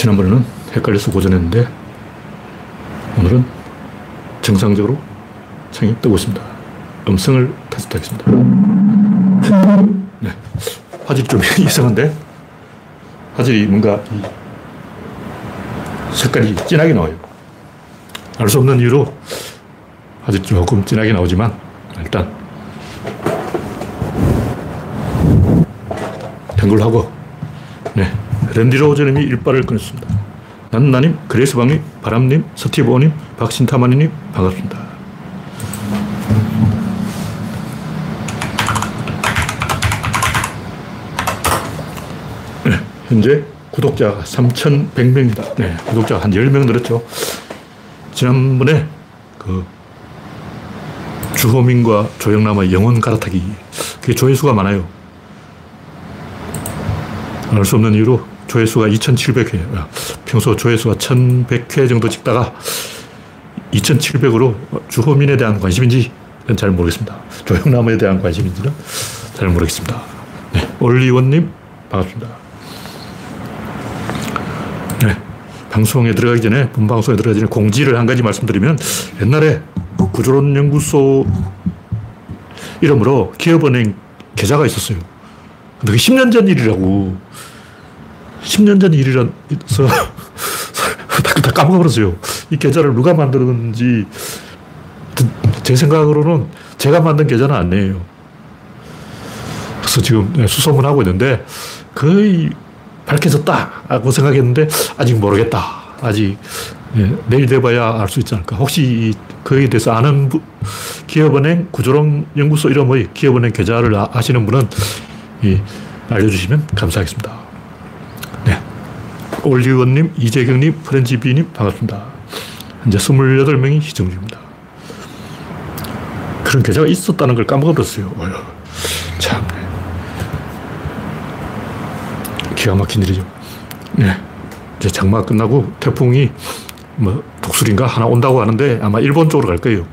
지난번에는 헷갈려서 고전했는데 오늘은 정상적으로 창이 뜨고 있습니다. 음성을 테스트하겠습니다. 네. 화질이 좀 이상한데 화질이 뭔가 색깔이 진하게 나와요. 알 수 없는 이유로 화질이 조금 진하게 나오지만 일단 된 하고 네. 랜디로저님이 일발을 끊었습니다. 난나님, 그레이스방님, 바람님, 서티브오님, 박신타마니님 반갑습니다. 네, 현재 구독자가 3,100명입니다. 네, 구독자가 한 10명 늘었죠. 지난번에 그 주호민과 조영남의 영혼 갈아타기 그게 조회수가 많아요. 알 수 없는 이유로 조회수가 2,700회. 평소 조회수가 1,100회 정도 찍다가 2,700으로 주호민에 대한 관심인지 잘 모르겠습니다. 조영남에 대한 관심인지는 잘 모르겠습니다. 네, 올리원님 반갑습니다. 네, 방송에 들어가기 전에 본방송에 들어가기 전에 공지를 한 가지 말씀드리면 옛날에 구조론 연구소 이름으로 기업은행 계좌가 있었어요. 근데 그 10년 전 일이라고 10년 전 일이라서 다 까먹어버렸어요. 이 계좌를 누가 만들었는지 제 생각으로는 제가 만든 계좌는 아니에요. 그래서 지금 수소문하고 있는데 거의 밝혀졌다고 생각했는데 아직 모르겠다. 아직 예, 내일 돼봐야 알 수 있지 않을까. 혹시 거기에 대해서 아는 부, 기업은행 구조론 연구소 이름의 기업은행 계좌를 아, 아시는 분은 예, 알려주시면 감사하겠습니다. 올리원님, 이재경님, 프렌지비님 반갑습니다. 현재 28명이 시청 중입니다. 그런 계좌가 있었다는 걸 까먹어버렸어요. 참. 기가 막힌 일이죠. 네. 이제 장마 끝나고 태풍이 뭐 독수리인가 하나 온다고 하는데 아마 일본 쪽으로 갈 거예요.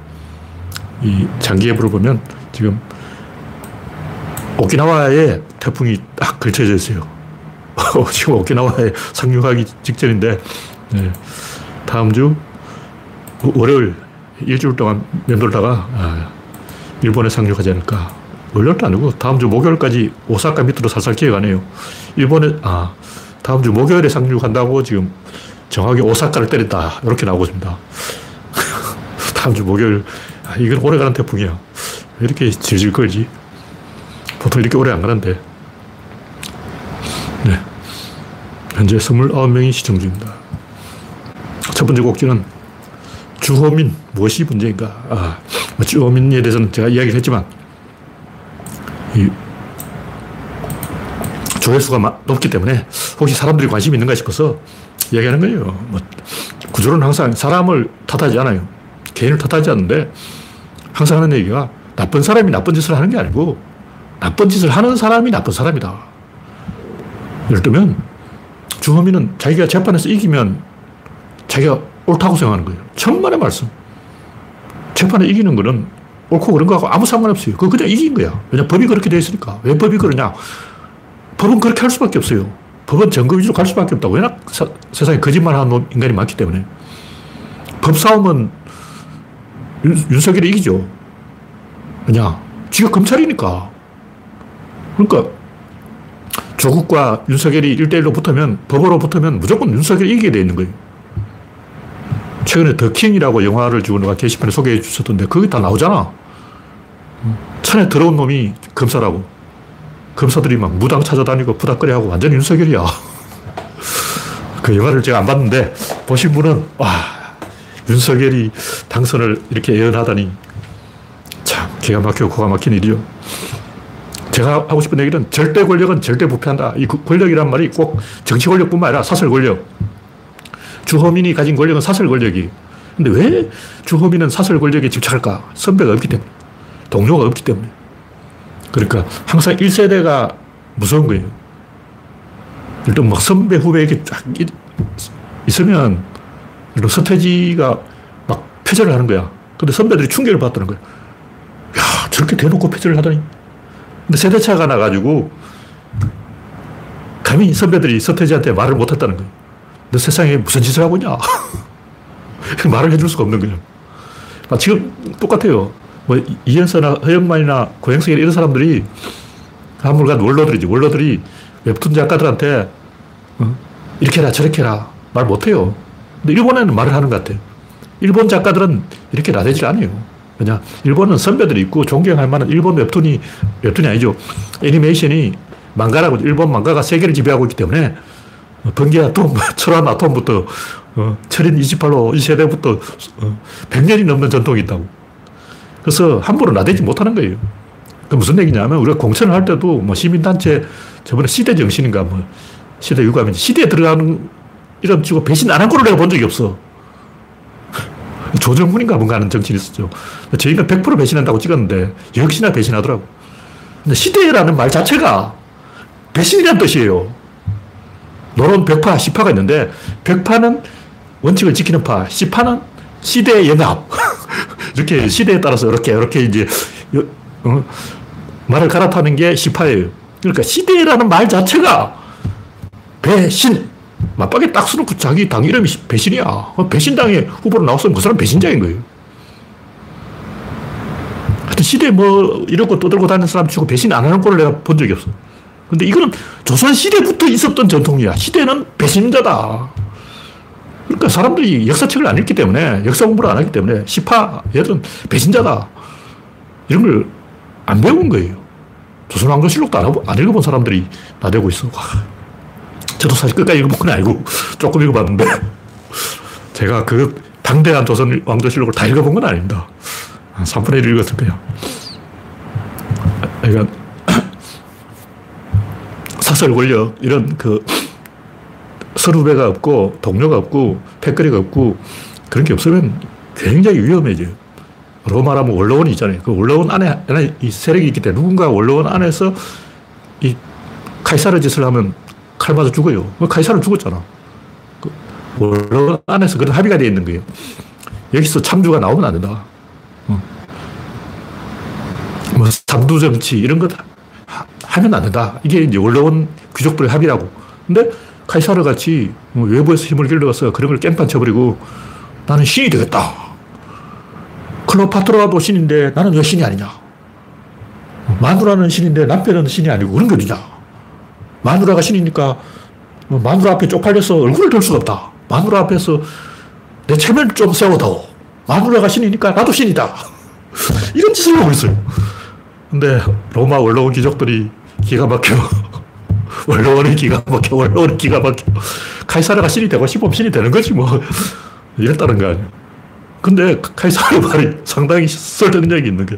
이 장기예보를 보면 지금 오키나와에 태풍이 딱 걸쳐져 있어요. 지금 오키나와에 상륙하기 직전인데, 네. 다음 주 월요일 일주일 동안 맴돌다가 아, 일본에 상륙하지 않을까. 월요일도 아니고 다음 주 목요일까지 오사카 밑으로 살살 기어가네요. 일본에, 아, 다음 주 목요일에 상륙한다고 지금 정확히 오사카를 때렸다. 이렇게 나오고 있습니다. 다음 주 목요일, 아, 이건 오래 가는 태풍이야. 왜 이렇게 질질 끌지? 보통 이렇게 오래 안 가는데. 네. 현재 29명이 시청 중입니다. 첫 번째 곡지는 주호민, 무엇이 문제인가? 아, 뭐 주호민에 대해서는 제가 이야기를 했지만, 이 조회수가 높기 때문에 혹시 사람들이 관심이 있는가 싶어서 이야기하는 거예요. 뭐, 구조론 항상 사람을 탓하지 않아요. 개인을 탓하지 않는데 항상 하는 얘기가 나쁜 사람이 나쁜 짓을 하는 게 아니고 나쁜 짓을 하는 사람이 나쁜 사람이다. 예를 들면 주호민은 자기가 재판에서 이기면 자기가 옳다고 생각하는 거예요. 천만의 말씀. 재판에 이기는 거는 옳고 그런 거하고 아무 상관없어요. 그거 그냥 이긴 거야. 왜냐 법이 그렇게 되어 있으니까. 왜 법이 그러냐. 법은 그렇게 할 수밖에 없어요. 법은 증거 위주로 갈 수밖에 없다고. 워낙 사, 세상에 거짓말하는 인간이 많기 때문에. 법 싸움은 윤, 윤석열이 이기죠. 왜냐. 지가 검찰이니까. 그러니까 조국과 윤석열이 1대1로 붙으면, 법으로 붙으면 무조건 윤석열이 이기게 돼 있는 거예요. 최근에 더 킹이라고 영화를 지금 누가 게시판에 소개해 주셨던데, 거기 다 나오잖아. 천에 들어온 놈이 검사라고. 검사들이 막 무당 찾아다니고 부닥거리 하고 완전 윤석열이야. 그 영화를 제가 안 봤는데, 보신 분은, 와, 윤석열이 당선을 이렇게 예언하다니. 참, 기가 막히고 고가 막힌 일이죠. 제가 하고 싶은 얘기는 절대 권력은 절대 부패한다. 이 권력이란 말이 꼭 정치 권력뿐만 아니라 사설 권력. 주호민이 가진 권력은 사설 권력이. 근데 왜 주호민은 사설 권력에 집착할까? 선배가 없기 때문에. 동료가 없기 때문에. 그러니까 항상 1세대가 무서운 거예요. 일단 막 선배 후배 쫙 있으면 서태지가 막 패절을 하는 거야. 근데 선배들이 충격을 받다는 거야. 야, 저렇게 대놓고 패절을 하다니. 근데 세대차가 나가지고 감히 선배들이 서태지한테 말을 못했다는 거예요. 너 세상에 무슨 짓을 하고 있냐? 말을 해줄 수가 없는 거예요. 아, 지금 똑같아요. 뭐, 이현서나 허영만이나 고영석이 이런 사람들이 한물간 원로들이지. 원로들이 웹툰 작가들한테 어? 이렇게 해라, 저렇게 해라. 말 못해요. 근데 일본에는 말을 하는 것 같아요. 일본 작가들은 이렇게 나대질 않아요. 그냥 일본은 선배들이 있고 존경할 만한 일본 웹툰이, 웹툰이 아니죠. 애니메이션이 망가라고 일본 망가가 세계를 지배하고 있기 때문에 번개 아톰, 철환 아톰부터 어, 철인 28로 이 세대부터 어, 100년이 넘는 전통이 있다고. 그래서 함부로 나대지 못하는 거예요. 그 무슨 얘기냐면 우리가 공천을 할 때도 뭐 시민단체 저번에 시대 정신인가 뭐 시대 유감인 시대에 들어가는 이름 치고 배신 안 한 거를 내가 본 적이 없어. 조정훈인가 뭔가 하는 정치인이 있었죠. 저희가 100% 배신한다고 찍었는데 역시나 배신하더라고. 근데 시대라는 말 자체가 배신이란 뜻이에요. 노론 벽파, 시파가 있는데 벽파는 원칙을 지키는 파, 시파는 시대의 연합. 이렇게 시대에 따라서 이렇게 이렇게 이제 어, 말을 갈아타는 게 시파예요. 그러니까 시대라는 말 자체가 배신. 맞박에 딱 써놓고 자기 당 이름이 배신이야. 배신당에 후보로 나왔으면 그 사람 배신자인 거예요. 하여튼 시대에 뭐 이러고 떠들고 다니는 사람 치고 배신 안 하는 꼴을 내가 본 적이 없어. 근데 이거는 조선 시대부터 있었던 전통이야. 시대는 배신자다. 그러니까 사람들이 역사책을 안 읽기 때문에, 역사 공부를 안 하기 때문에, 시파, 얘들은 배신자다. 이런 걸 안 배운 거예요. 조선왕조실록도 안, 안 읽어본 사람들이 나대고 있어. 와. 저도 사실 끝까지 읽어본 건 아니고, 조금 읽어봤는데, 제가 그 방대한 조선 왕조실록을 다 읽어본 건 아닙니다. 한 3분의 1 읽었을 거예요. 그러니까, 사설 권력, 이런 그, 선후배가 없고, 동료가 없고, 패거리가 없고, 그런 게 없으면 굉장히 위험해져요. 로마라면 원로원이 있잖아요. 그 원로원 안에 이 세력이 있기 때문에 누군가 원로원 안에서 이 카이사르 짓을 하면 칼 맞아 죽어요. 그 카이사르 죽었잖아. 그 원로원 안에서 그런 합의가 되어 있는 거예요. 여기서 참주가 나오면 안 된다. 어. 뭐, 삼두 정치, 이런 거 하면 안 된다. 이게 이제 원로원 귀족들의 합의라고. 근데 카이사르 같이 뭐 외부에서 힘을 길러서 그런 걸 깽판 쳐버리고 나는 신이 되겠다. 클로파트라도 신인데 나는 왜 신이 아니냐. 마누라는 신인데 남편은 신이 아니고 그런 게 어디냐. 마누라가 신이니까 뭐 마누라 앞에 쪽팔려서 얼굴을 들 수가 없다. 마누라 앞에서 내 체면 좀 세워다오. 마누라가 신이니까 나도 신이다. 이런 짓을 하고 있어요. 근데 로마 원로원 귀족들이 기가 막혀. 원로원이 기가 막혀. 원로원이 기가 막혀. 카이사르가 신이 되고 싶으면 신이 되는 거지 뭐. 이랬다는 거 아니야. 근데 카이사르 말이 상당히 설득력이 있는 게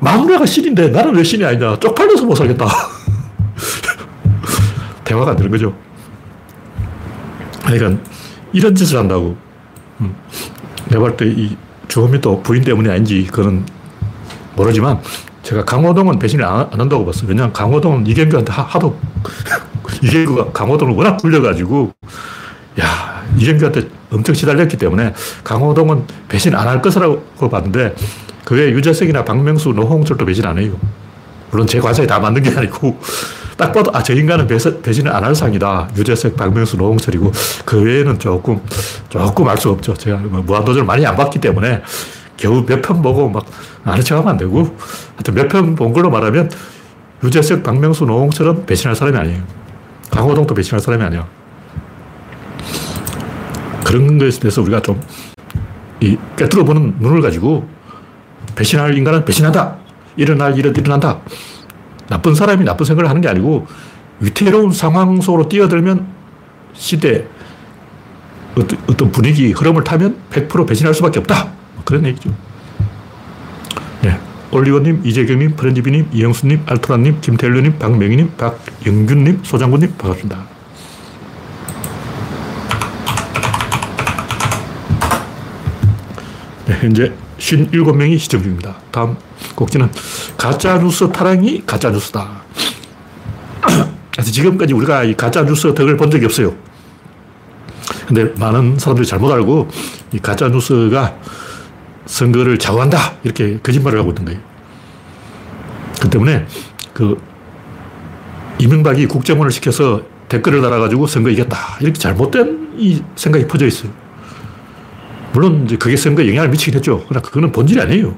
마누라가 신인데 나는 왜 신이 아니냐. 쪽팔려서 못 살겠다. 대화가 안 되는 거죠. 그러니까 이런 짓을 한다고. 음. 내가 볼 때 이 주호민 또 부인 때문이 아닌지 그거는 모르지만 제가 강호동은 배신을 안, 안 한다고 봤어요. 왜냐하면 강호동은 이경규한테 하, 도 이경규가 강호동을 워낙 굴려가지고 야 이경규한테 엄청 시달렸기 때문에 강호동은 배신 안 할 것이라고 봤는데 그게 유재석이나 박명수, 노홍철도 배신 안 해요. 물론 제 관상이 다 맞는 게 아니고 딱 봐도 아, 저 인간은 배신 을 안 할 상이다. 유재석, 박명수, 노홍철이고 그 외에는 조금 조금 알 수 없죠. 제가 뭐 무한도전을 많이 안 봤기 때문에 겨우 몇 편 보고 막 아는 척 하면 안 되고 하여튼 몇 편 본 걸로 말하면 유재석, 박명수, 노홍철은 배신할 사람이 아니에요. 강호동도 배신할 사람이 아니야. 그런 것에 대해서 우리가 좀 이, 깨뚫어 보는 눈을 가지고 배신할 인간은 배신한다. 일어날 일은 일어난다. 나쁜 사람이 나쁜 생각을 하는 게 아니고 위태로운 상황 속으로 뛰어들면 시대, 어떤 분위기, 흐름을 타면 100% 배신할 수밖에 없다. 뭐 그런 얘기죠. 네. 올리원님, 이재경님, 프렌지비님, 이영수님, 알토라님, 김태일님, 박명희님, 박영균님, 소장군님, 반갑습니다. 네, 현재 57명이 시청 중입니다. 다음 곡지는 가짜뉴스 타랑이 가짜뉴스다. 그래서 지금까지 우리가 이 가짜뉴스 덕을 본 적이 없어요. 근데 많은 사람들이 잘못 알고 이 가짜뉴스가 선거를 좌우한다. 이렇게 거짓말을 하고 있는 거예요. 그 때문에 그 이명박이 국정원을 시켜서 댓글을 달아가지고 선거 이겼다. 이렇게 잘못된 이 생각이 퍼져 있어요. 물론 이제 그게 선거에 영향을 미치긴 했죠. 그러나 그거는 본질이 아니에요.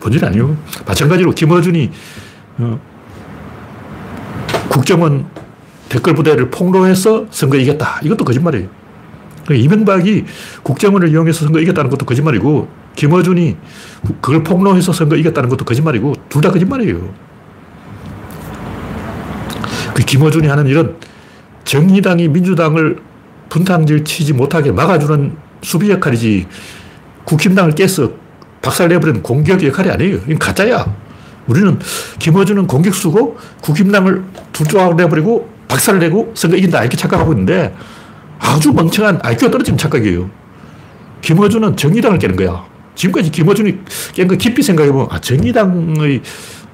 본질이 아니에요. 마찬가지로 김어준이 어, 국정원 댓글 부대를 폭로해서 선거 이겼다. 이것도 거짓말이에요. 그러니까 이명박이 국정원을 이용해서 선거 이겼다는 것도 거짓말이고 김어준이 그걸 폭로해서 선거 이겼다는 것도 거짓말이고 둘 다 거짓말이에요. 그 김어준이 하는 일은 정의당이 민주당을 분탕질 치지 못하게 막아주는 수비 역할이지 국힘당을 깨서 박살내버리는 공격 역할이 아니에요. 이건 가짜야. 우리는 김어준은 공격수고 국힘당을 둘조각 내버리고 박살을 내고 선거 이긴다 이렇게 착각하고 있는데 아주 멍청한 IQ가 떨어지는 착각이에요. 김어준은 정의당을 깨는 거야. 지금까지 김어준이 깬 거 깊이 생각해보면 아, 정의당의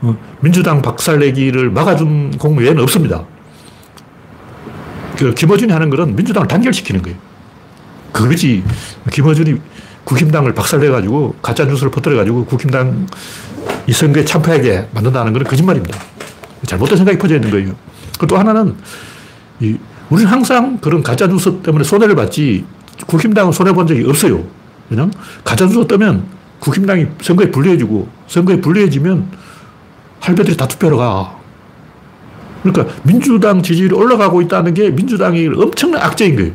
어, 민주당 박살내기를 막아준 공 외에는 없습니다. 그 김어준이 하는 것은 민주당을 단결시키는 거예요. 그거지. 김어준이 국힘당을 박살내가지고 가짜 뉴스를 퍼뜨려가지고 국힘당 이 선거에 참패하게 만든다는 것은 거짓말입니다. 잘못된 생각이 퍼져 있는 거예요. 또 하나는 이 우리는 항상 그런 가짜 뉴스 때문에 손해를 받지 국힘당은 손해본 적이 없어요. 왜냐 가짜 뉴스 뜨면 국힘당이 선거에 불리해지고 선거에 불리해지면 할배들이 다 투표하러 가. 그러니까 민주당 지지율이 올라가고 있다는 게 민주당이 엄청난 악재인 거예요.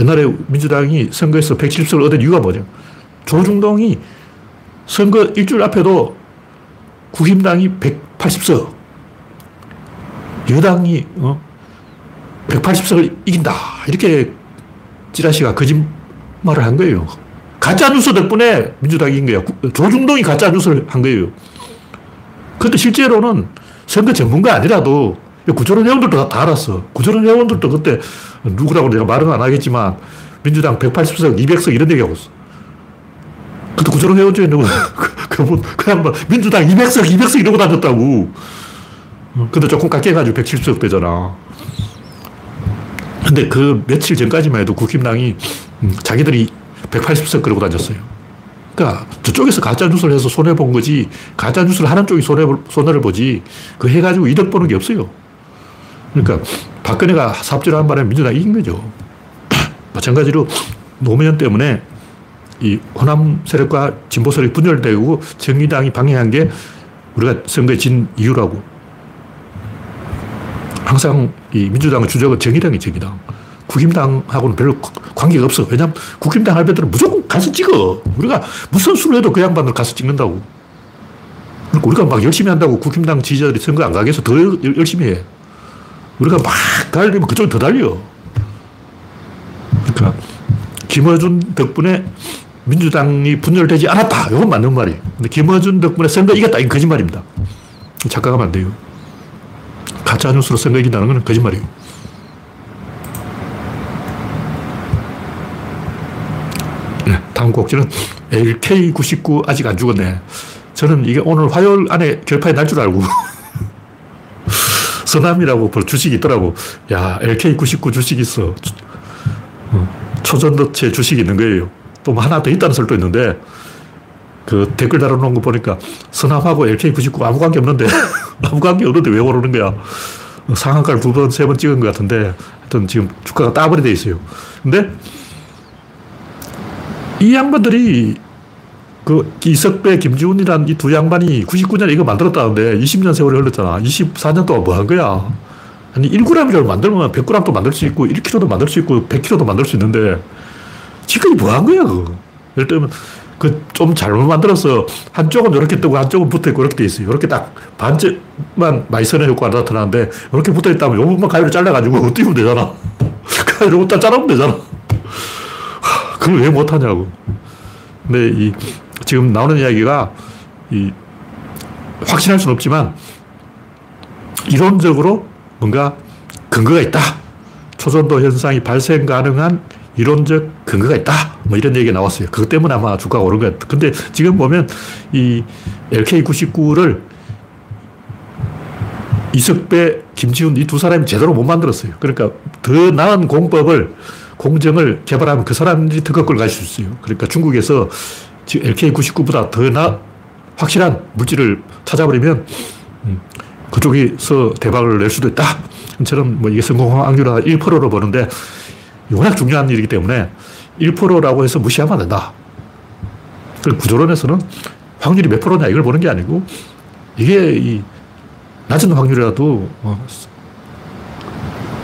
옛날에 민주당이 선거에서 170석을 얻은 이유가 뭐냐. 조중동이 선거 일주일 앞에도 국힘당이 180석, 여당이 어? 180석을 이긴다. 이렇게 찌라시가 거짓말을 한 거예요. 가짜 뉴스 덕분에 민주당이 이긴 거야. 조중동이 가짜 뉴스를 한 거예요. 그런데 실제로는 선거 전문가 아니라도 구조론 회원들도 다, 다 알았어. 구조론 회원들도 그때 누구라고 내가 말은 안 하겠지만 민주당 180석, 200석 이런 얘기하고 있어. 그때 구조론 회원 중에 누구, 그분, 그 양반 민주당 200석, 200석 이러고 다녔다고. 근데 조금 깎여가지고 170석 되잖아. 근데 그 며칠 전까지만 해도 국힘당이 음, 자기들이 180석 그러고 다녔어요. 그러니까 저쪽에서 가짜 뉴스를 해서 손해본 거지 가짜 뉴스를 하는 쪽이 손해, 손해를 보지 그 해가지고 이득 보는 게 없어요. 그러니까 박근혜가 삽질한 바람에 민주당이 이긴 거죠. 마찬가지로 노무현 때문에 이 호남 세력과 진보 세력이 분열되고 정의당이 방해한 게 우리가 선거에 진 이유라고. 항상 이 민주당의 주적은 정의당이 정의당. 국힘당하고는 별로 관계가 없어. 왜냐하면 국힘당 할배들은 무조건 가서 찍어. 우리가 무슨 수를 해도 그 양반들 가서 찍는다고. 그러니까 우리가 막 열심히 한다고 국힘당 지지자들이 선거 안 가게 해서 더 열심히 해. 우리가 막 달리면 그쪽이 더 달려. 그러니까 김어준 덕분에 민주당이 분열되지 않았다. 이건 맞는 말이에요. 근데 김어준 덕분에 선거 이겼다. 이건 거짓말입니다. 착각하면 안 돼요. 가짜 뉴스로 선거 이긴다는 건 거짓말이에요. 네, 다음 곡지는 LK99 아직 안 죽었네. 저는 이게 오늘 화요일 안에 결판이 날 줄 알고 서남이라고 주식이 있더라고. 야, LK99 주식 있어. 어, 초전도체 주식이 있는 거예요. 또 뭐 하나 더 있다는 설도 있는데, 그 댓글 달아놓은 거 보니까 서남하고 LK99 아무 관계 없는데, 아무 관계 없는데 왜 오르는 거야? 상한가를 두 번, 세 번 찍은 것 같은데, 하여튼 지금 주가가 따버리 돼 있어요. 근데 이 양반들이 그 이석배, 김지훈이란 이두 양반이 99년에 이거 만들었다는데 20년 세월이 흘렀잖아. 24년 동안 뭐 한 거야? 아니 1g이라도 만들면 100g도 만들 수 있고 1kg도 만들 수 있고 100kg도 만들 수 있는데 지금까지 뭐한 거야 그거. 예를 들면 그 좀 잘못 만들어서 한쪽은 이렇게 뜨고 한쪽은 붙어있고 이렇게 돼 있어요. 이렇게 딱 반쯤만 마이선의 효과가 나타나는데 이렇게 붙어있다면 요 부분만 가위로 잘라가지고 띄우면 되잖아. 가위로 딱 자르면 되잖아. 그걸 왜 못하냐고. 근데 이 지금 나오는 이야기가 이 확신할 수는 없지만 이론적으로 뭔가 근거가 있다. 초전도 현상이 발생 가능한 이론적 근거가 있다. 뭐 이런 얘기가 나왔어요. 그것 때문에 아마 주가가 오른 거야. 근데 지금 보면 이 LK99를 이석배, 김지훈 이 두 사람이 제대로 못 만들었어요. 그러니까 더 나은 공법을 공정을 개발하면 그 사람들이 특허권을 가질 수 있어요. 그러니까 중국에서 LK99보다 더 나, 확실한 물질을 찾아버리면 음, 그쪽에서 대박을 낼 수도 있다. 저는 뭐 이게 성공 확률은 1%로 보는데 워낙 중요한 일이기 때문에 1%라고 해서 무시하면 안 된다. 그 구조론에서는 확률이 몇 프로냐 이걸 보는 게 아니고 이게 이 낮은 확률이라도 어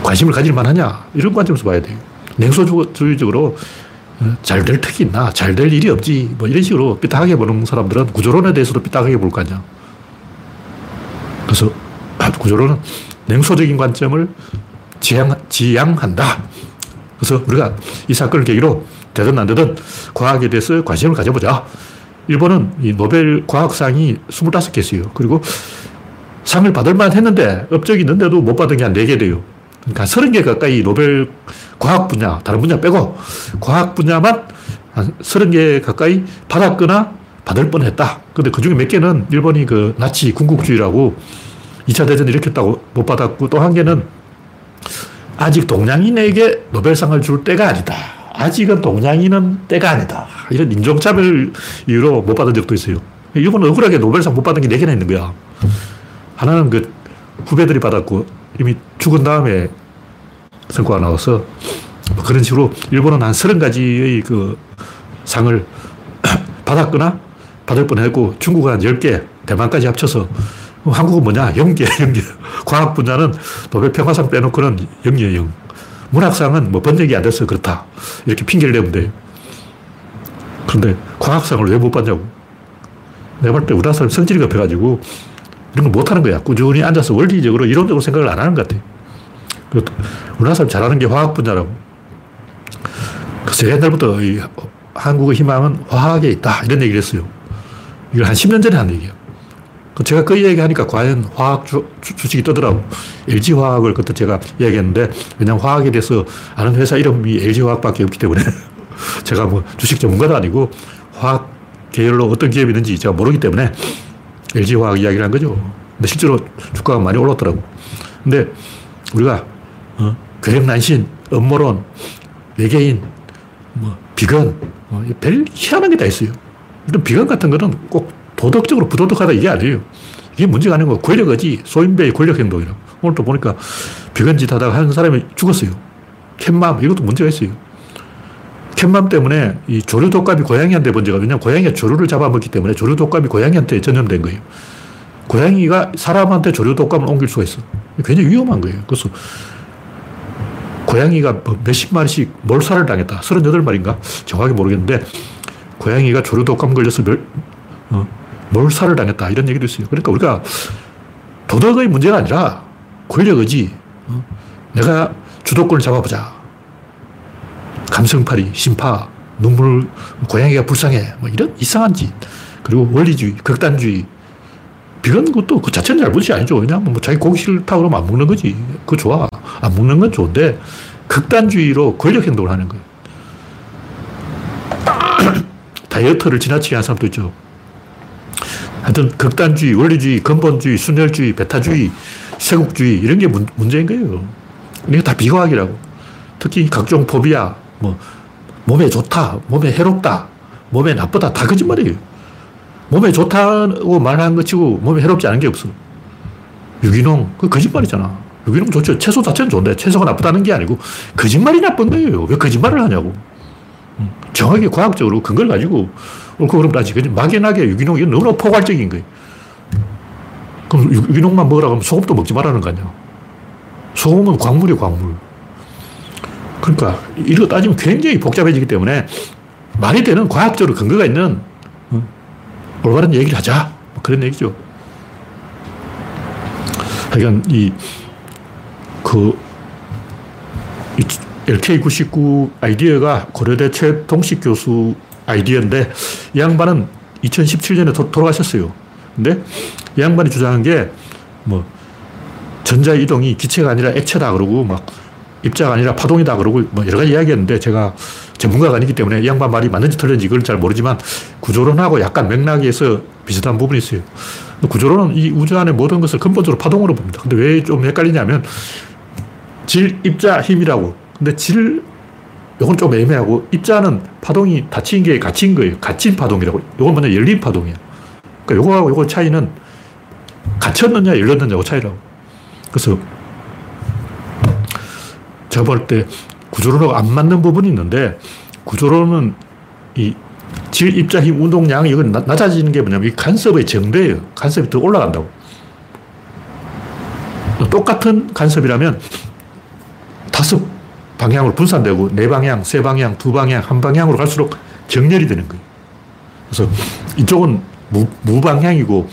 관심을 가질 만하냐 이런 관점에서 봐야 돼요. 냉소주의적으로 어, 잘될 턱이 있나 잘 될 일이 없지 뭐 이런 식으로 삐딱하게 보는 사람들은 구조론에 대해서도 삐딱하게 볼 거 아니야. 그래서 구조론은 냉소적인 관점을 지향, 지향한다. 그래서 우리가 이 사건을 계기로 되든 안 되든 과학에 대해서 관심을 가져보자. 일본은 이 노벨 과학상이 25개 있어요. 그리고 상을 받을 만 했는데 업적이 있는데도 못 받은 게 한 4개 돼요. 그러니까 30개 가까이 노벨 과학 분야, 다른 분야 빼고 과학 분야만 한 30개 가까이 받았거나 받을 뻔 했다. 근데 그 중에 몇 개는 일본이 그 나치 군국주의라고 2차 대전 일으켰다고 못 받았고 또 한 개는 아직 동양인에게 노벨상을 줄 때가 아니다. 아직은 동양인은 때가 아니다. 이런 인종차별 이유로 못 받은 적도 있어요. 일본은 억울하게 노벨상 못 받은 게 4개나 있는 거야. 하나는 그 후배들이 받았고 이미 죽은 다음에 성과가 나와서 뭐 그런 식으로 일본은 한 30가지의 그 상을 받았거나 받을 뻔했고 중국은 한 10개, 대만까지 합쳐서 한국은 뭐냐? 0개, 0개. 과학 분야는 노벨 평화상 빼놓고는 0이에요, 0. 문학상은 뭐 번역이 안 돼서 그렇다. 이렇게 핑계를 내면 돼요. 그런데 과학상을 왜 못 받냐고. 내가 볼 때 우리나라 사람 성질이 급해가지고 이런 걸 못하는 거야. 꾸준히 앉아서 원리적으로 이론적으로 생각을 안 하는 것 같아. 우리나라 사람 잘하는 게 화학 분야라고. 그래서 옛날부터 이 한국의 희망은 화학에 있다. 이런 얘기를 했어요. 이걸 한 10년 전에 한 얘기예요. 제가 그 이야기 하니까 과연 화학 주, 식이 뜨더라고. LG화학을 그때 제가 이야기했는데, 왜냐면 화학에 대해서 아는 회사 이름이 LG화학밖에 없기 때문에 제가 뭐 주식 전문가도 아니고 화학 계열로 어떤 기업이 있는지 제가 모르기 때문에 LG화학 이야기를 한 거죠. 근데 실제로 주가가 많이 올랐더라고. 근데 우리가 어, 괴력난신, 음모론, 외계인, 뭐 비건, 어, 별 희한한 게 다 있어요. 이런 비건 같은 거는 꼭 도덕적으로 부도덕하다 이게 아니에요. 이게 문제가 아닌 거 권력 의지, 소인배의 권력 행동이라고. 오늘 또 보니까 비건짓 하다가 한 사람이 죽었어요. 캣맘, 이것도 문제가 있어요. 캣맘 때문에 이 조류 독감이 고양이한테 왜냐면 고양이가 조류를 잡아먹기 때문에 조류 독감이 고양이한테 전염된 거예요. 고양이가 사람한테 조류 독감을 옮길 수가 있어. 굉장히 위험한 거예요. 그래서 고양이가 뭐 몇십 마리씩 몰살을 당했다. 38마리인가? 정확히 모르겠는데 고양이가 조류 독감 걸려서 멸, 어, 몰살을 당했다. 이런 얘기도 있어요. 그러니까 우리가 도덕의 문제가 아니라 권력 의지. 어? 내가 주도권을 잡아보자. 감성팔이, 심파, 눈물, 고양이가 불쌍해. 뭐 이런 이상한 짓. 그리고 원리주의, 극단주의. 이런 것도 그 자체는 잘못이 아니죠. 왜냐하면 뭐 자기 고기 싫다 그러면 안 먹는 거지. 그거 좋아. 안 먹는 건 좋은데 극단주의로 권력 행동을 하는 거예요. 다이어트를 지나치게 한 사람도 있죠. 하여튼 극단주의, 원리주의, 근본주의, 순혈주의, 배타주의, 세국주의 이런 게 문, 문제인 거예요. 이게 다 비과학이라고. 특히 각종 포비아, 뭐 몸에 좋다, 몸에 해롭다, 몸에 나쁘다 다 거짓말이에요. 몸에 좋다고 말하는 것 치고 몸에 해롭지 않은 게 없어. 유기농, 그 거짓말이잖아. 유기농 좋죠. 채소 자체는 좋은데 채소가 나쁘다는 게 아니고 거짓말이 나쁜 거예요. 왜 거짓말을 하냐고. 음, 정확히 과학적으로 근거를 가지고 옳고 그름 따지. 막연하게 유기농이 너무나 포괄적인 거예요. 그럼 유기농만 먹으라고 하면 소금도 먹지 말라는 거 아니야. 소금은 광물이 광물. 그러니까 이거 따지면 굉장히 복잡해지기 때문에 말이 되는 과학적으로 근거가 있는 어, 올바른 얘기를 하자. 뭐 그런 얘기죠. 하여간 이, 그, 이 LK99 아이디어가 고려대 최동식 교수 아이디어인데 이 양반은 2017년에 도, 돌아가셨어요. 근데 이 양반이 주장한 게 뭐 전자 이동이 기체가 아니라 액체다 그러고 막 입자가 아니라 파동이다 그러고 뭐 여러 가지 이야기했는데 제가 전문가가 아니기 때문에 이 양반 말이 맞는지 틀렸는지 그걸 잘 모르지만 구조론하고 약간 맥락에서 비슷한 부분이 있어요. 구조론은 이 우주 안의 모든 것을 근본적으로 파동으로 봅니다. 근데 왜 좀 헷갈리냐면 질, 입자, 힘이라고. 근데 질, 요건 좀 애매하고 입자는 파동이 닫힌 게 갇힌 거예요. 갇힌 파동이라고. 요건 뭐냐, 열린 파동이야. 그러니까 요거하고 요거 차이는 갇혔느냐, 열렸느냐고 차이라고. 그래서 제가 볼 때 구조론하고 안 맞는 부분이 있는데 구조론은 이 질, 입자, 힘, 운동량 이건 낮아지는 게 뭐냐면 이 간섭의 정배예요. 간섭이 더 올라간다고. 똑같은 간섭이라면 다섯 방향으로 분산되고 네 방향, 세 방향, 두 방향, 한 방향으로 갈수록 정렬이 되는 거예요. 그래서 이쪽은 무, 무방향이고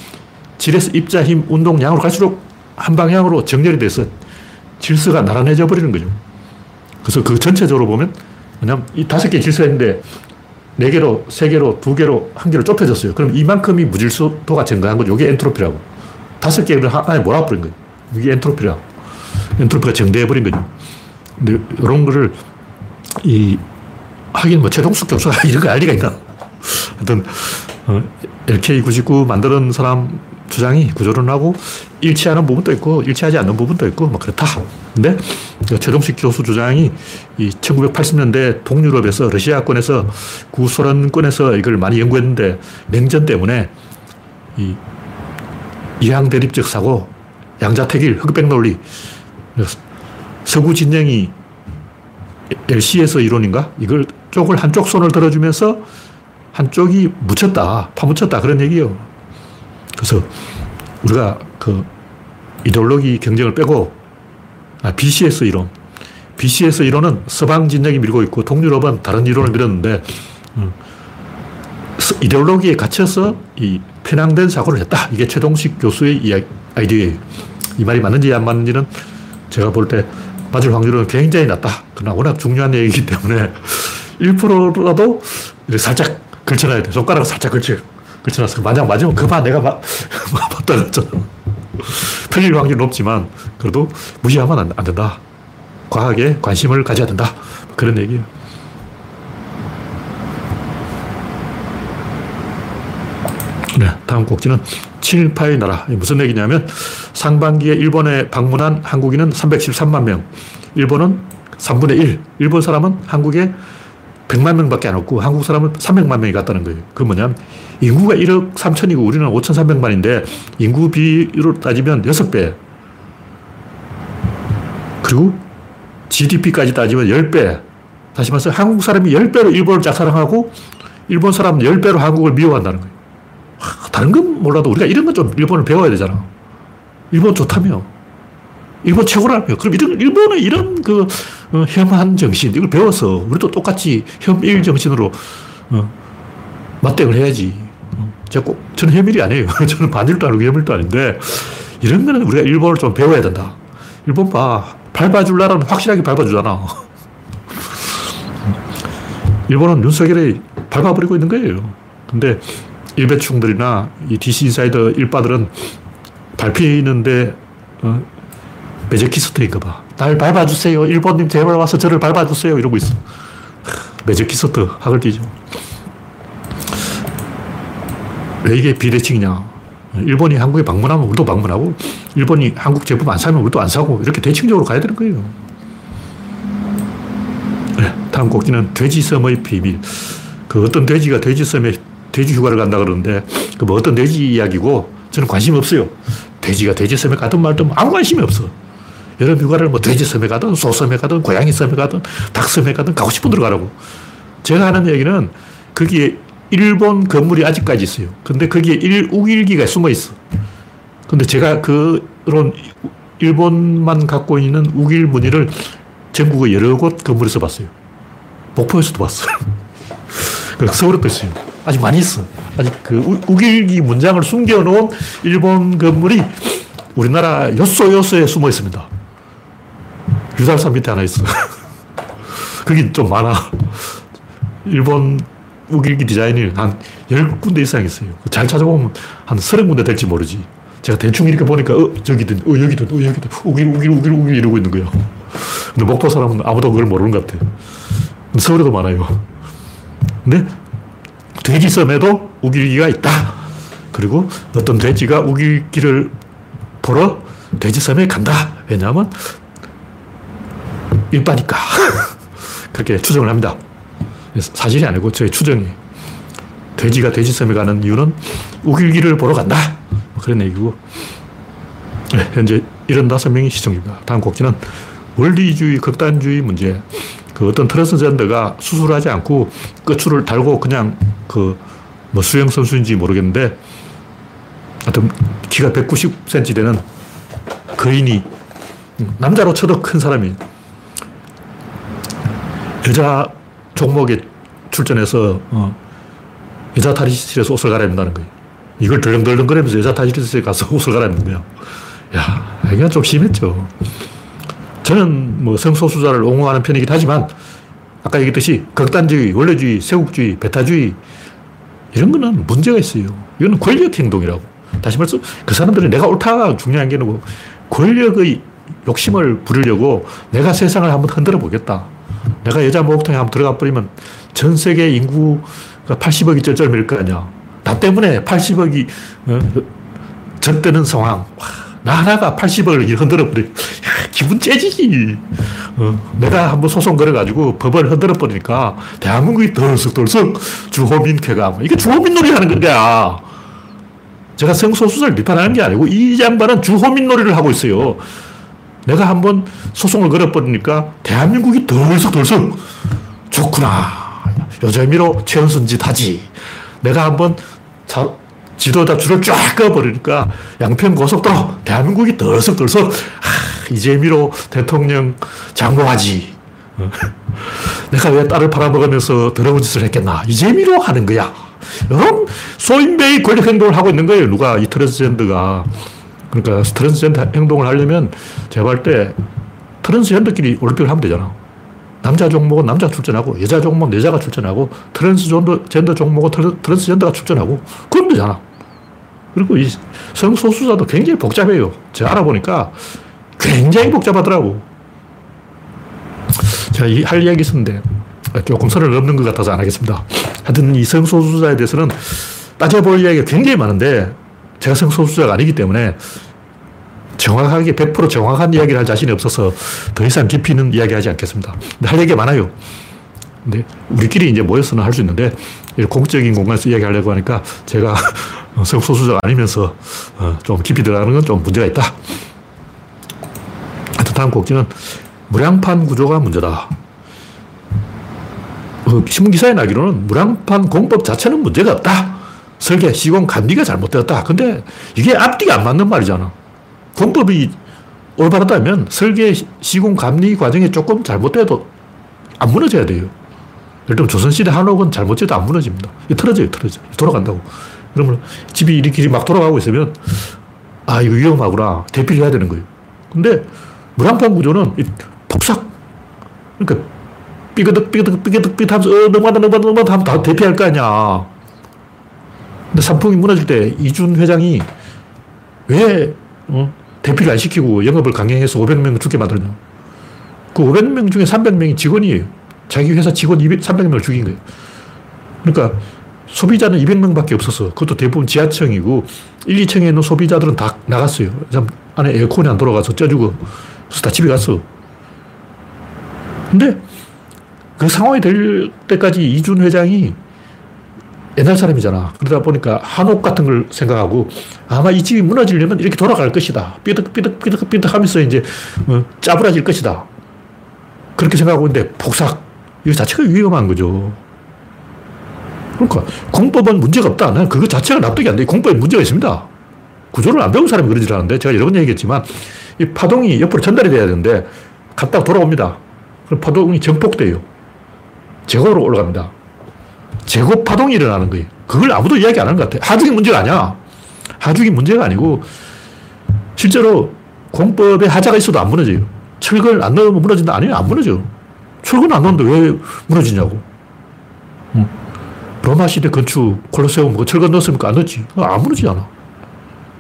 질에서 입자, 힘, 운동량으로 갈수록 한 방향으로 정렬이 돼서 질서가 나란해져 버리는 거죠. 그래서 그 전체적으로 보면 왜냐면 이 다섯 개 질서가 있는데 네 개로, 세 개로, 두 개로, 한 개로 좁혀졌어요. 그럼 이만큼이 무질서도가 증가한 거죠. 이게 엔트로피라고. 다섯 개를 하나에 몰아버린 거예요. 이게 엔트로피라고. 엔트로피가 증대해버린 거죠. 근데 이런 거를 이 하긴 뭐 최동숙 교수가 이런 거 알 리가 있나. 하여튼 어, LK99 만드는 사람 주장이 구조론하고 일치하는 부분도 있고 일치하지 않는 부분도 있고 뭐 그렇다. 근데 최동식 교수 주장이 이 1980년대 동유럽에서 러시아권에서 구소련권에서 이걸 많이 연구했는데 냉전 때문에 이 이항 대립적 사고, 양자택일, 흑백 논리, 서구 진영이 LC에서 이론인가? 이걸 쪽을 한쪽 손을 들어주면서 한쪽이 묻혔다, 파묻혔다 그런 얘기예요. 그래서 우리가 그 이데올로기 경쟁을 빼고 아, BCS 이론. BCS 이론은 서방 진영이 밀고 있고 동유럽은 다른 이론을 밀었는데 음, 이데올로기에 갇혀서 이 편향된 사고를 했다. 이게 최동식 교수의 이야기, 아이디어예요. 이 말이 맞는지 안 맞는지는 제가 볼 때 맞을 확률은 굉장히 낮다. 그러나 워낙 중요한 얘기이기 때문에 1%라도 살짝 걸쳐놔야 돼. 손가락을 살짝 걸쳐. 걸쳐놨어. 만약 맞으면 그만 내가 막, 봤다 그랬잖아. 틀릴 확률이 높지만 그래도 무시하면 안, 안 된다. 과학에 관심을 가져야 된다. 그런 얘기예요. 네, 다음 꼭지는 친일파의 나라. 무슨 얘기냐면 상반기에 일본에 방문한 한국인은 313만 명. 일본은 3분의 1. 일본 사람은 한국에 100만 명밖에 안 없고 한국 사람은 300만 명이 갔다는 거예요. 그 뭐냐면 인구가 1억 3천이고 우리는 5,300만인데 인구 비로 따지면 6배. 그리고 GDP까지 따지면 10배. 다시 말해서 한국 사람이 10배로 일본을 짝사랑하고 일본 사람은 10배로 한국을 미워한다는 거예요. 다른 건 몰라도 우리가 이런 건 좀 일본을 배워야 되잖아. 일본 좋다며. 일본 최고라며. 그럼 이런, 일본의 이런 그 어, 혐한 정신, 이걸 배워서 우리도 똑같이 혐일 정신으로 어, 맞대응을 해야지. 어, 제가 꼭, 저는 혐일이 아니에요. 저는 반일도 아니고 혐일도 아닌데, 이런 거는 우리가 일본을 좀 배워야 된다. 일본 봐. 밟아줄 나라는 확실하게 밟아주잖아. 일본은 윤석열이 밟아버리고 있는 거예요. 근데 일배충들이나 이 DC 인사이더 일바들은 밟히는데, 어, 매저키스트인가 봐. 날 밟아주세요. 일본님 제발 와서 저를 밟아주세요. 이러고 있어. 매저키스트 학을 띄죠. 왜 이게 비대칭이냐. 일본이 한국에 방문하면 우리도 방문하고, 일본이 한국 제품 안 사면 우리도 안 사고, 이렇게 대칭적으로 가야 되는 거예요. 네, 다음 곡기는 돼지섬의 비밀. 그 어떤 돼지가 돼지섬에 돼지 휴가를 간다 그러는데, 그 뭐 어떤 돼지 이야기고, 저는 관심 없어요. 돼지가 돼지섬에 가든 말든 아무 관심이 없어. 여름 휴가를 뭐 돼지 섬에 가든 소 섬에 가든 고양이 섬에 가든 닭 섬에 가든 가고 싶은 데로 가라고. 제가 하는 얘기는 거기에 일본 건물이 아직까지 있어요. 근데 거기에 일, 우길기가 숨어 있어. 근데 제가 그런 일본만 갖고 있는 우길 무늬를 전국의 여러 곳 건물에서 봤어요. 목포에서도 봤어요. 서울에도 있어요. 아직 많이 있어. 아직 그 우 길기 문장을 숨겨놓은 일본 건물이 우리나라 요소 요소에 숨어 있습니다. 유달산 밑에 하나 있어. 거기 좀 많아. 일본 우길기 디자인이 한 10군데 이상 있어요. 잘 찾아보면 한 30군데 될지 모르지. 제가 대충 이렇게 보니까, 어, 저기든, 어, 여기든, 어, 여기든, 우길, 우길, 우길, 우길 이러고 있는 거예요. 근데 목포 사람은 아무도 그걸 모르는 것 같아요. 서울에도 많아요. 근데 돼지섬에도 우길기가 있다. 그리고 어떤 돼지가 우길기를 보러 돼지섬에 간다. 왜냐하면 일바니까. 그렇게 추정을 합니다. 사실이 아니고 저의 추정이. 돼지가 돼지섬에 가는 이유는 우길기를 보러 간다. 뭐 그런 얘기고. 네, 현재 75명이 시청 중입니다. 다음 곡지는 원리주의, 극단주의 문제. 그 어떤 트랜스젠더가 수술하지 않고 끝줄을 달고 그냥 그 뭐 수영 선수인지 모르겠는데 하여튼 키가 190cm 되는 거인이 남자로 쳐도 큰 사람이 여자 종목에 출전해서 어, 여자 탈의실에서 옷을 갈아입는다는 거예요. 이걸 덜렁덜렁거리면서 여자 탈의실에 가서 옷을 갈아입는 거야. 야, 이건 좀 심했죠. 저는 뭐 성소수자를 옹호하는 편이긴 하지만 아까 얘기했듯이 극단주의, 원래주의, 세국주의, 배타주의 이런 거는 문제가 있어요. 이거는 권력 행동이라고. 다시 말해서 그 사람들은 내가 옳다가 중요한 게 아니고 권력의 욕심을 부리려고 내가 세상을 한번 흔들어 보겠다. 내가 여자 목욕탕에 한번 들어가 버리면 전 세계 인구가 80억이 쩔쩔맬 거 아니야. 나 때문에 80억이 어, 전되는 상황. 와, 나 하나가 80억을 흔들어 버려. 기분 째지지. 어, 내가 한번 소송 걸어가지고 법을 흔들어 버리니까 대한민국이 덜썩덜썩 주호민쾌가. 이게 주호민 놀이 하는 거야. 제가 성소수자를 비판하는 게 아니고 이 양반은 주호민 놀이를 하고 있어요. 내가 한번 소송을 걸어버리니까 대한민국이 덜썩덜썩 좋구나. 여자미로 최은순 짓 하지. 내가 한번 자, 지도자 줄을 쫙 꺼버리니까 양평 고속도로 대한민국이 덜썩덜썩 아, 이재미로 대통령 장고하지. 내가 왜 딸을 팔아먹으면서 더러운 짓을 했겠나. 이재미로 하는 거야. 이런 소인배의 권력 행동을 하고 있는 거예요. 누가 이 트랜스젠더가. 그러니까 트랜스젠더 행동을 하려면 제가 볼 때 트랜스젠더끼리 올림픽을 하면 되잖아. 남자 종목은 남자 출전하고 여자 종목은 여자가 출전하고 트랜스젠더 종목은 트랜스 젠더가 출전하고 그럼 되잖아. 그리고 이 성소수자도 굉장히 복잡해요. 제가 알아보니까 굉장히 복잡하더라고. 제가 할 이야기 있었는데 조금 선을 넘는 것 같아서 안 하겠습니다. 하여튼 이 성소수자에 대해서는 따져볼 이야기가 굉장히 많은데 제가 성소수자가 아니기 때문에 정확하게 100% 정확한 이야기를 할 자신이 없어서 더 이상 깊이는 이야기 하지 않겠습니다. 근데 할 얘기가 많아요. 근데 우리끼리 이제 모여서는 할 수 있는데 공적인 공간에서 이야기하려고 하니까 제가 성소수자가 아니면서 어, 좀 깊이 들어가는 건 좀 문제가 있다. 다음 곡지는 무량판 구조가 문제다. 어, 신문기사에 나기로는 무량판 공법 자체는 문제가 없다. 설계, 시공, 감리가 잘못되었다. 근데 이게 앞뒤가 안 맞는 말이잖아. 공법이 올바르다면 설계, 시공, 감리 과정이 조금 잘못돼도 안 무너져야 돼요. 예를 들면 조선시대 한옥은 잘못 지어도 안 무너집니다. 틀어져요, 틀어져. 돌아간다고. 그러면 집이 이리끼리 막 돌아가고 있으면 아, 이거 위험하구나. 대피를 해야 되는 거예요. 근데 무랑판 구조는 폭삭. 그러니까 삐그덕, 삐그덕, 삐그덕, 삐그덕 하면서 어, 넘어간다, 넘어간다, 넘어간다 하면 다 대피할 거 아니야. 근데 삼풍이 무너질 때 이준 회장이 왜 어? 대피를 안 시키고 영업을 강행해서 500명 죽게 만들냐. 그 500명 중에 300명이 직원이에요. 자기 회사 직원 200, 300명을 죽인 거예요. 그러니까 소비자는 200명밖에 없었어. 그것도 대부분 지하층이고 1, 2층에 있는 소비자들은 다 나갔어요. 안에 에어컨이 안 돌아가서 쪄주고 그래서 다 집에 갔어. 근데 그 상황이 될 때까지 이준 회장이 옛날 사람이잖아. 그러다 보니까 한옥 같은 걸 생각하고 아마 이 집이 무너지려면 이렇게 돌아갈 것이다. 삐득, 삐득, 삐득, 삐득 하면서 이제 어, 짜부라질 것이다. 그렇게 생각하고 있는데 폭삭. 이거 자체가 위험한 거죠. 그러니까 공법은 문제가 없다. 난 그거 자체가 납득이 안 돼. 공법에 문제가 있습니다. 구조를 안 배운 사람이 그러지 않는데 제가 여러 번 얘기했지만 이 파동이 옆으로 전달이 돼야 되는데 갔다 돌아옵니다. 그럼 파동이 정폭돼요. 제고로 올라갑니다. 제곱 파동이 일어나는 거예요. 그걸 아무도 이야기 안 하는 것 같아. 하중이 문제가 아니야. 하중이 문제가 아니고 실제로 공법에 하자가 있어도 안 무너져요. 철근을 안 넣으면 무너진다? 아니요, 안 무너져. 철근 안 넣는데 왜 무너지냐고. 응. 로마 시대 건축, 콜로세움, 그 철근 넣었습니까? 안 넣었지. 안 무너지잖아.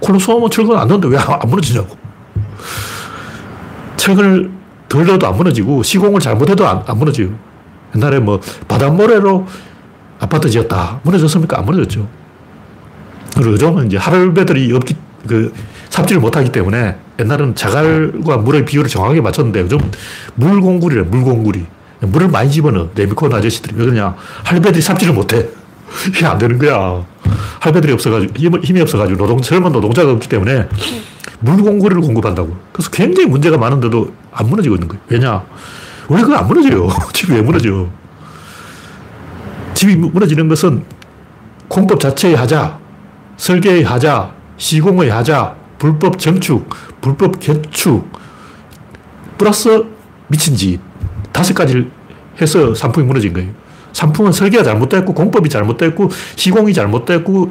콜로세움은 철근 안 넣는데 왜 안 무너지냐고. 철근을 덜 넣어도 안 무너지고 시공을 잘못해도 안, 안 무너져요. 옛날에 뭐 바닷모래로 아파트 지었다. 무너졌습니까? 안 무너졌죠. 그리고 요즘은 이제 할배들이 없기, 그, 삽질을 못하기 때문에 옛날은 자갈과 물의 비율을 정확하게 맞췄는데 요즘 물공구리래, 물공구리. 물을 많이 집어넣어. 레미콘 아저씨들이. 왜 그러냐. 할배들이 삽질을 못해. 이게 안 되는 거야. 할배들이 없어가지고, 힘, 힘이 없어가지고, 노동, 젊은 노동자가 없기 때문에 물공고리를 공급한다고. 그래서 굉장히 문제가 많은데도 안 무너지고 있는 거예요. 왜냐? 왜 그거 안 무너져요? 집이 왜 무너져? 집이 무너지는 것은 공법 자체의 하자, 설계의 하자, 시공의 하자, 불법 정축, 불법 개축, 플러스 미친 짓. 다섯 가지를 해서 산풍이 무너진 거예요. 산풍은 설계가 잘못됐고, 공법이 잘못됐고, 시공이 잘못됐고,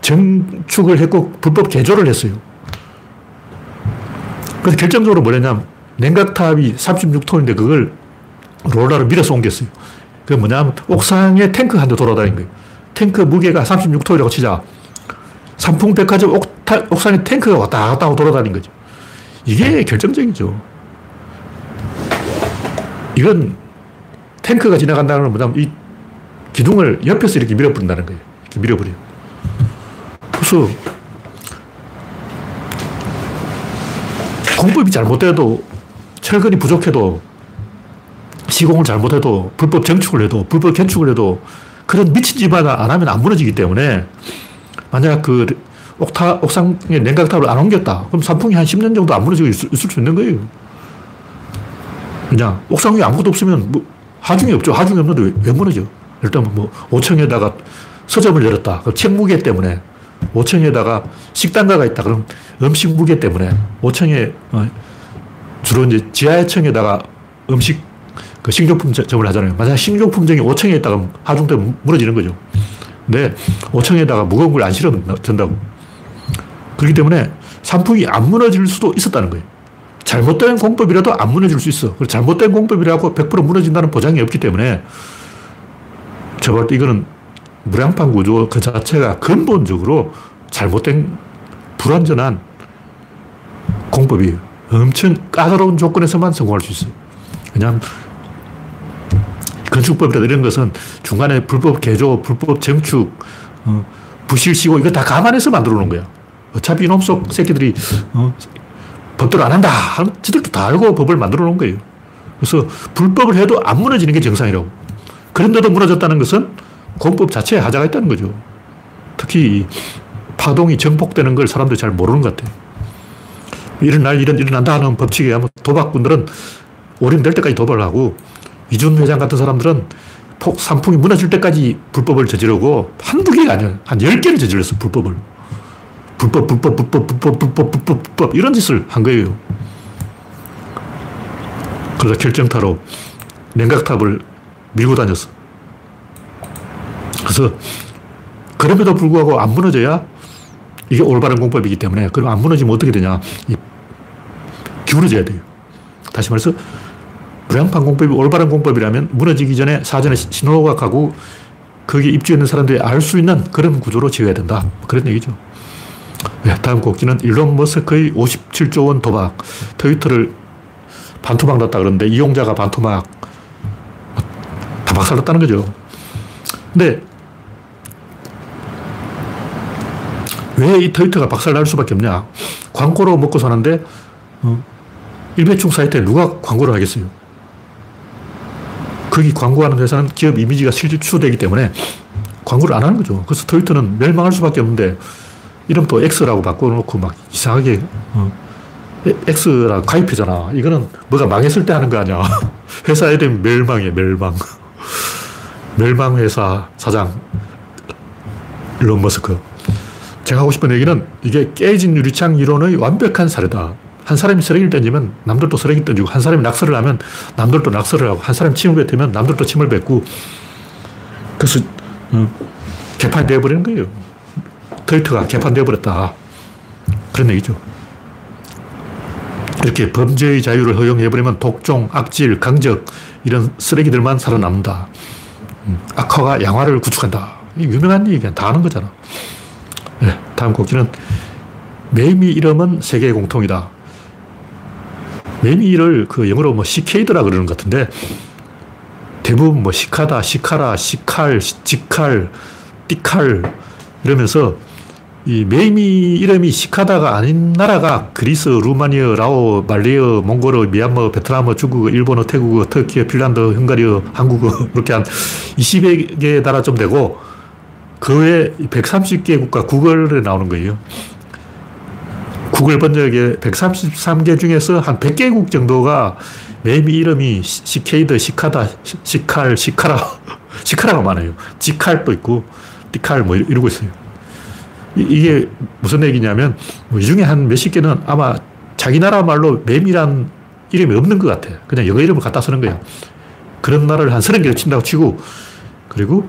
정축을 했고, 불법 개조를 했어요. 그래서 결정적으로 뭐냐면, 냉각탑이 36톤인데 그걸 롤러로 밀어서 옮겼어요. 그게 뭐냐면, 옥상에 탱크 한 대 돌아다닌 거예요. 탱크 무게가 36톤이라고 치자. 삼풍백화점 옥상에 탱크가 왔다 갔다 하고 돌아다닌 거죠. 이게 결정적이죠. 이건 탱크가 지나간다는 건 뭐냐면 이 기둥을 옆에서 이렇게 밀어버린다는 거예요. 이렇게 밀어버려요. 그래서 공법이 잘못돼도 철근이 부족해도 시공을 잘못해도 불법 정축을 해도 불법 개축을 해도 그런 미친 짓만 안 하면 안 무너지기 때문에 만약 그 옥타, 옥상에 냉각탑을 안 옮겼다. 그럼 산풍이 한 10년 정도 안 무너지고 있을, 있을 수 있는 거예요. 그냥 옥상 위에 아무것도 없으면 뭐 하중이 없죠. 하중이 없는데 왜, 왜 무너져? 일단 뭐 5층에다가 서점을 열었다. 그책 무게 때문에 5층에다가 식당가가 있다. 그럼 음식 무게 때문에 5층에 어, 주로 이제 지하층에다가 음식 그 식료품점을 하잖아요. 만약 식료품점이 5층에 있다가 하중 때문에 무너지는 거죠. 근데 5층에다가 무거운 걸 안 실어도 된다고. 그렇기 때문에 산풍이 안 무너질 수도 있었다는 거예요. 잘못된 공법이라도 안 무너질 수 있어. 잘못된 공법이라고 100% 무너진다는 보장이 없기 때문에 제가 볼때 이거는 무량판 구조 그 자체가 근본적으로 잘못된 불완전한 공법이에요. 엄청 까다로운 조건에서만 성공할 수 있어요. 왜냐하면 건축법이라 이런 것은 중간에 불법 개조, 불법 정축, 어, 부실시고 이거 다 감안해서 만들어 놓은 거야. 어차피 이놈 속 새끼들이 어, 법대로 안 한다. 지들도 다 알고 법을 만들어 놓은 거예요. 그래서 불법을 해도 안 무너지는 게 정상이라고. 그런데도 무너졌다는 것은 공법 자체에 하자가 있다는 거죠. 특히 파동이 정복되는 걸 사람들이 잘 모르는 것 같아요. 이런 날 일은 일어난다 하는 법칙에 하면 도박꾼들은 오림될 때까지 도박을 하고 이준 회장 같은 사람들은 폭, 산풍이 무너질 때까지 불법을 저지르고 한두 개가 아니야. 한 열 개를 저질렀어, 불법을. 불법, 불법, 불법, 불법, 불법, 불법, 불법, 이런 짓을 한 거예요. 그래서 결정타로 냉각탑을 밀고 다녔어. 그래서 그럼에도 불구하고 안 무너져야 이게 올바른 공법이기 때문에 그럼 안 무너지면 어떻게 되냐. 기울어져야 돼요. 다시 말해서 불량판 공법이 올바른 공법이라면 무너지기 전에 사전에 신호가 가고 거기에 입주해 있는 사람들이 알 수 있는 그런 구조로 지어야 된다. 그런 얘기죠. 네, 다음 곡지는 일론 머스크의 57조 원 도박. 트위터를 반토막 났다 그러는데 이용자가 반토막 다 박살났다는 거죠. 근데 왜 이 트위터가 박살날 수밖에 없냐? 광고로 먹고 사는데 어, 일배충 사이트에 누가 광고를 하겠어요? 거기 광고하는 회사는 기업 이미지가 실추되기 때문에 광고를 안 하는 거죠. 그래서 트위터는 멸망할 수밖에 없는데 이름도 X라고 바꿔놓고 막 이상하게 어, X라 가입하잖아. 이거는 뭐가 망했을 때 하는 거 아니야. 회사 이름 멸망이야, 멸망. 멸망회사 사장 일론 머스크. 제가 하고 싶은 얘기는 이게 깨진 유리창 이론의 완벽한 사례다. 한 사람이 쓰레기를 던지면 남들도 쓰레기 던지고, 한 사람이 낙서를 하면 남들도 낙서를 하고, 한 사람이 침을 뱉으면 남들도 침을 뱉고, 그래서, 어, 개판이 되어버리는 거예요. 트위터가 개판되어버렸다. 그런 얘기죠. 이렇게 범죄의 자유를 허용해버리면 독종, 악질, 강적, 이런 쓰레기들만 살아남는다. 음, 악화가 양화를 구축한다. 유명한 얘기야. 다 아는 거잖아. 네, 다음 곡지는 매미 이름은 세계 공통이다. 매미를 그 영어로 뭐 시케이드라 그러는 것 같은데 대부분 뭐 시카다, 시카라, 시칼, 지칼, 띠칼 이러면서 이 매미 이름이 시카다가 아닌 나라가 그리스, 루마니아, 라오, 말레이어, 몽골어, 미얀마, 베트남, 중국, 일본어, 태국어, 터키, 핀란드, 헝가리어, 한국어 이렇게 한 20개 나라 좀 되고 그 외에 130개 국가 구글에 나오는 거예요. 구글 번역에 133개 중에서 한 100개국 정도가 매미 이름이 시케이드, 시카다, 시칼, 시카라, 시카라가 많아요. 지칼도 있고, 디칼 뭐 이러고 있어요. 이, 게 무슨 얘기냐면, 뭐 이 중에 한 몇십 개는 아마 자기 나라 말로 매미란 이름이 없는 것 같아. 그냥 영어 이름을 갖다 쓰는 거야. 그런 나라를 한 30개를 친다고 치고, 그리고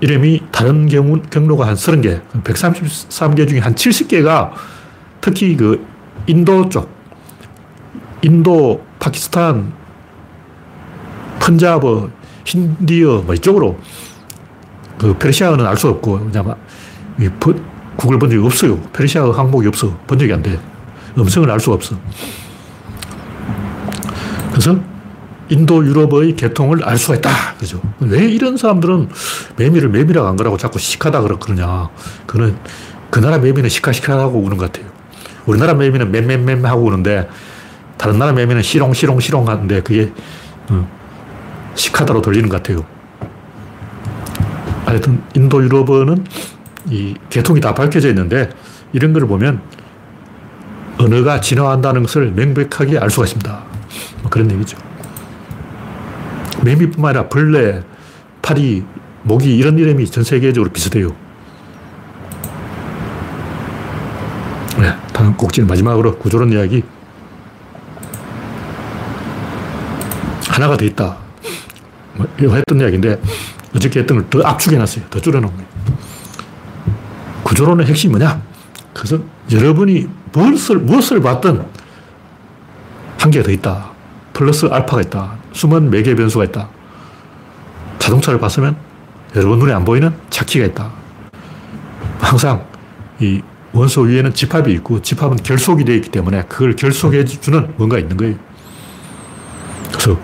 이름이 다른 경로가 한 30개, 133개 중에 한 70개가 특히 그 인도 쪽, 인도, 파키스탄, 펀자브, 힌디어 뭐 이쪽으로 그 페르시아어는 알 수 없고 그냥 구글 번역이 없어요. 페르시아어 항목이 없어. 번역이 안 돼. 음성을 알 수가 없어. 그래서 인도 유럽의 개통을 알 수가 있다. 그죠. 왜 이런 사람들은 매미를 매미라고 안 그러고 자꾸 시카다 그러냐. 그는 그 나라 매미는 시카시카라고 우는 것 같아요. 우리나라 매미는 맴맴맴 하고 우는데 다른 나라 매미는 시롱시롱시롱 하는데 그게 어, 시카다로 들리는 것 같아요. 하여튼 인도 유럽어는 이 개통이 다 밝혀져 있는데 이런 걸 보면 언어가 진화한다는 것을 명백하게 알 수가 있습니다. 뭐 그런 얘기죠. 매미뿐만 아니라 벌레, 파리, 모기 이런 이름이 전 세계적으로 비슷해요. 네, 다음 꼭지는 마지막으로 구조론 이야기. 하나가 더 있다. 뭐, 했던 이야기인데 어저께 했던 걸 더 압축해놨어요. 더 줄여놓은 거예요. 구조론의 핵심이 뭐냐? 그래서 여러분이 무엇을, 무엇을 봤든 한 개 더 있다. 플러스 알파가 있다. 숨은 매개 변수가 있다. 자동차를 봤으면 여러분 눈에 안 보이는 차키가 있다. 항상 이 원소 위에는 집합이 있고 집합은 결속이 되어 있기 때문에 그걸 결속해 주는 뭔가 있는 거예요. 그래서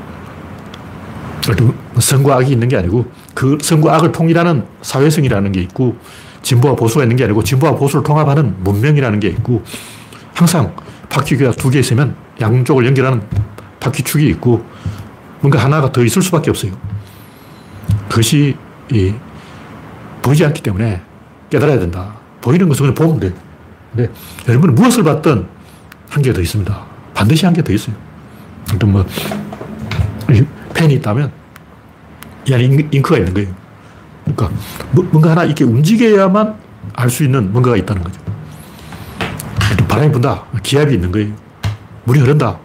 선과 악이 있는 게 아니고 그 선과 악을 통일하는 사회성이라는 게 있고 진보와 보수가 있는 게 아니고 진보와 보수를 통합하는 문명이라는 게 있고 항상 바퀴가 두 개 있으면 양쪽을 연결하는 바퀴축이 있고 뭔가 하나가 더 있을 수밖에 없어요. 그것이 이, 보이지 않기 때문에 깨달아야 된다. 보이는 것은 그냥 보면 돼. 근데 여러분은 무엇을 봤든 한 개 더 있습니다. 반드시 한 개 더 있어요. 아무튼 뭐, 펜이 있다면 이 안에 잉크가 있는 거예요. 그러니까 뭐, 뭔가 하나 이렇게 움직여야만 알 수 있는 뭔가가 있다는 거죠. 바람이 분다. 기압이 있는 거예요. 물이 흐른다.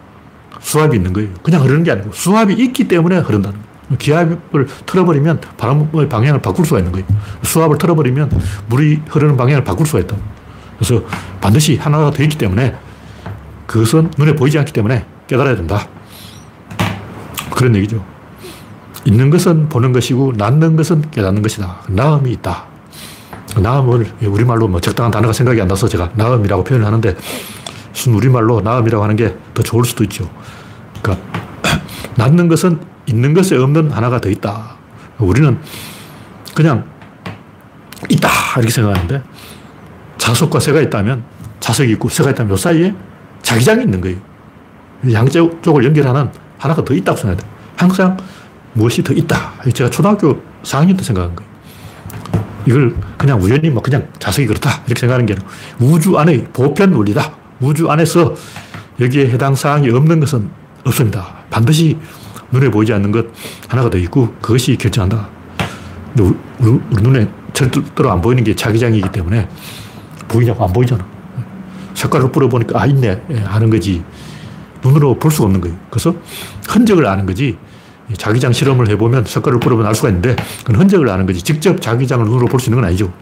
수압이 있는 거예요. 그냥 흐르는 게 아니고 수압이 있기 때문에 흐른다는 거예요. 기압을 틀어버리면 바람의 방향을 바꿀 수가 있는 거예요. 수압을 틀어버리면 물이 흐르는 방향을 바꿀 수가 있다. 그래서 반드시 하나가 더 있기 때문에 그것은 눈에 보이지 않기 때문에 깨달아야 된다. 그런 얘기죠. 있는 것은 보는 것이고 낳는 것은 깨닫는 것이다. 나음이 있다. 나음을 우리말로 뭐 적당한 단어가 생각이 안 나서 제가 나음이라고 표현을 하는데 순 우리말로 나음이라고 하는 게 더 좋을 수도 있죠. 그러니까 낳는 것은 있는 것에 없는 하나가 더 있다. 우리는 그냥 있다 이렇게 생각하는데 자석과 새가 있다면 자석이 있고 새가 있다면 이 사이에 자기장이 있는 거예요. 양쪽을 연결하는 하나가 더 있다고 생각해요. 항상 무엇이 더 있다. 제가 초등학교 4학년 때 생각한 거예요. 이걸 그냥 우연히 뭐 그냥 자석이 그렇다. 이렇게 생각하는 게 아니라 우주 안의 보편 원리다. 우주 안에서 여기에 해당 사항이 없는 것은 없습니다. 반드시 눈에 보이지 않는 것 하나가 더 있고 그것이 결정한다. 근데 우리, 우리 눈에 절대로 안 보이는 게 자기장이기 때문에 보이냐고 안 보이잖아. 색깔을 뿌려보니까 아, 있네. 예, 하는 거지. 눈으로 볼 수가 없는 거예요. 그래서 흔적을 아는 거지. 자기장 실험을 해보면 색깔을 뿌려보면 알 수가 있는데 그건 흔적을 아는 거지. 직접 자기장을 눈으로 볼 수 있는 건 아니죠.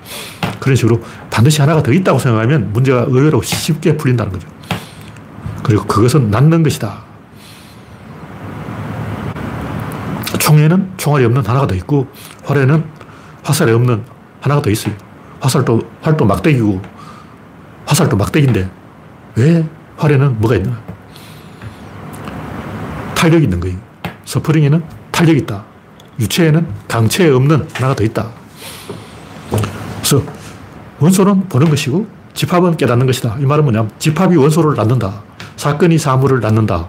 그런 식으로 반드시 하나가 더 있다고 생각하면 문제가 의외로 쉽게 풀린다는 거죠. 그리고 그것은 낫는 것이다. 총에는 총알이 없는 하나가 더 있고 활에는 화살이 없는 하나가 더 있어요. 화살도, 활도 막대기고 화살도 막대기인데 왜 활에는 뭐가 있나? 탄력이 있는 거예요. 스프링에는 탄력이 있다. 유체에는 강체 없는 하나가 더 있다. 그래서 원소는 보는 것이고 집합은 깨닫는 것이다. 이 말은 뭐냐면 집합이 원소를 낳는다. 사건이 사물을 낳는다.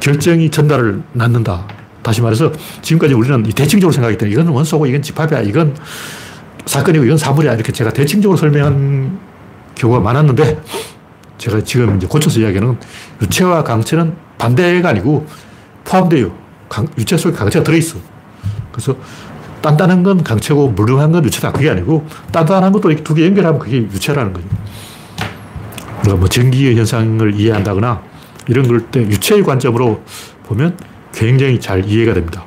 결정이 전달을 낳는다. 다시 말해서 지금까지 우리는 대칭적으로 때문에 이건 원소고 이건 집합이야. 이건 사건이고 이건 사물이야. 이렇게 제가 대칭적으로 설명한 경우가 많았는데 제가 지금 이제 고쳐서 이야기하는 유체와 강체는 반대가 아니고 포함돼요. 강, 유체 속에 강체가 들어있어. 그래서 단단한 건 강체고 물렁한 건 유체다. 그게 아니고 단단한 것도 두 개 연결하면 그게 유체라는 거죠. 우리가 뭐 전기의 현상을 이해한다거나 이런 걸 때 유체의 관점으로 보면 굉장히 잘 이해가 됩니다.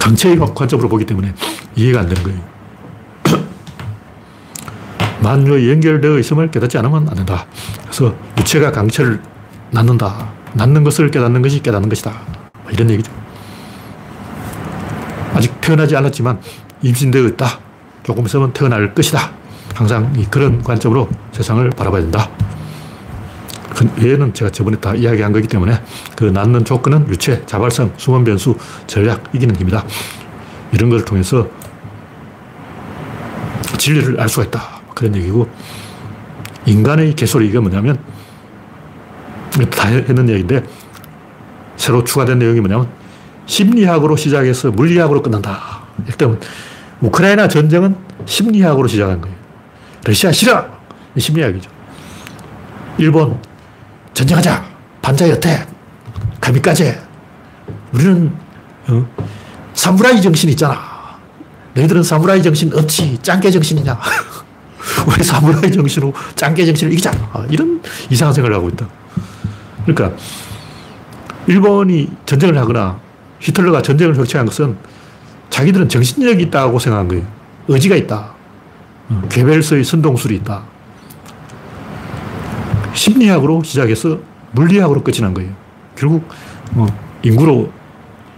강체의 관점으로 보기 때문에 이해가 안 되는 거예요. 만유에 연결되어 있음을 깨닫지 않으면 안 된다. 그래서 유체가 강체를 낳는다. 낳는 것을 깨닫는 것이 깨닫는 것이다. 이런 얘기죠. 아직 태어나지 않았지만 임신되어 있다. 조금 있으면 태어날 것이다. 항상 그런 관점으로 세상을 바라봐야 된다. 그 외에는 제가 저번에 다 이야기한 거기 때문에 그 낳는 조건은 유체, 자발성, 수면 변수, 전략, 이기는 힘이다. 이런 걸 통해서 진리를 알 수가 있다. 그런 얘기고 인간의 개소리 이게 뭐냐면 다 했는 얘기인데 새로 추가된 내용이 뭐냐면 심리학으로 시작해서 물리학으로 끝난다. 일단 우크라이나 전쟁은 심리학으로 시작한 거예요. 러시아 싫어! 심리학이죠. 일본 전쟁하자! 반자의 어택! 가미까지! 우리는 어? 사무라이 정신 있잖아. 너희들은 사무라이 정신 없지. 짱깨 정신이냐. 우리 사무라이 정신으로 짱깨 정신을 이기자. 아, 이런 이상한 생각을 하고 있다. 그러니까 일본이 전쟁을 하거나 히틀러가 전쟁을 혁치한 것은 자기들은 정신력이 있다고 생각한 거예요. 의지가 있다. 어, 괴벨스의 선동술이 있다. 심리학으로 시작해서 물리학으로 끝이 난 거예요. 결국 뭐 인구로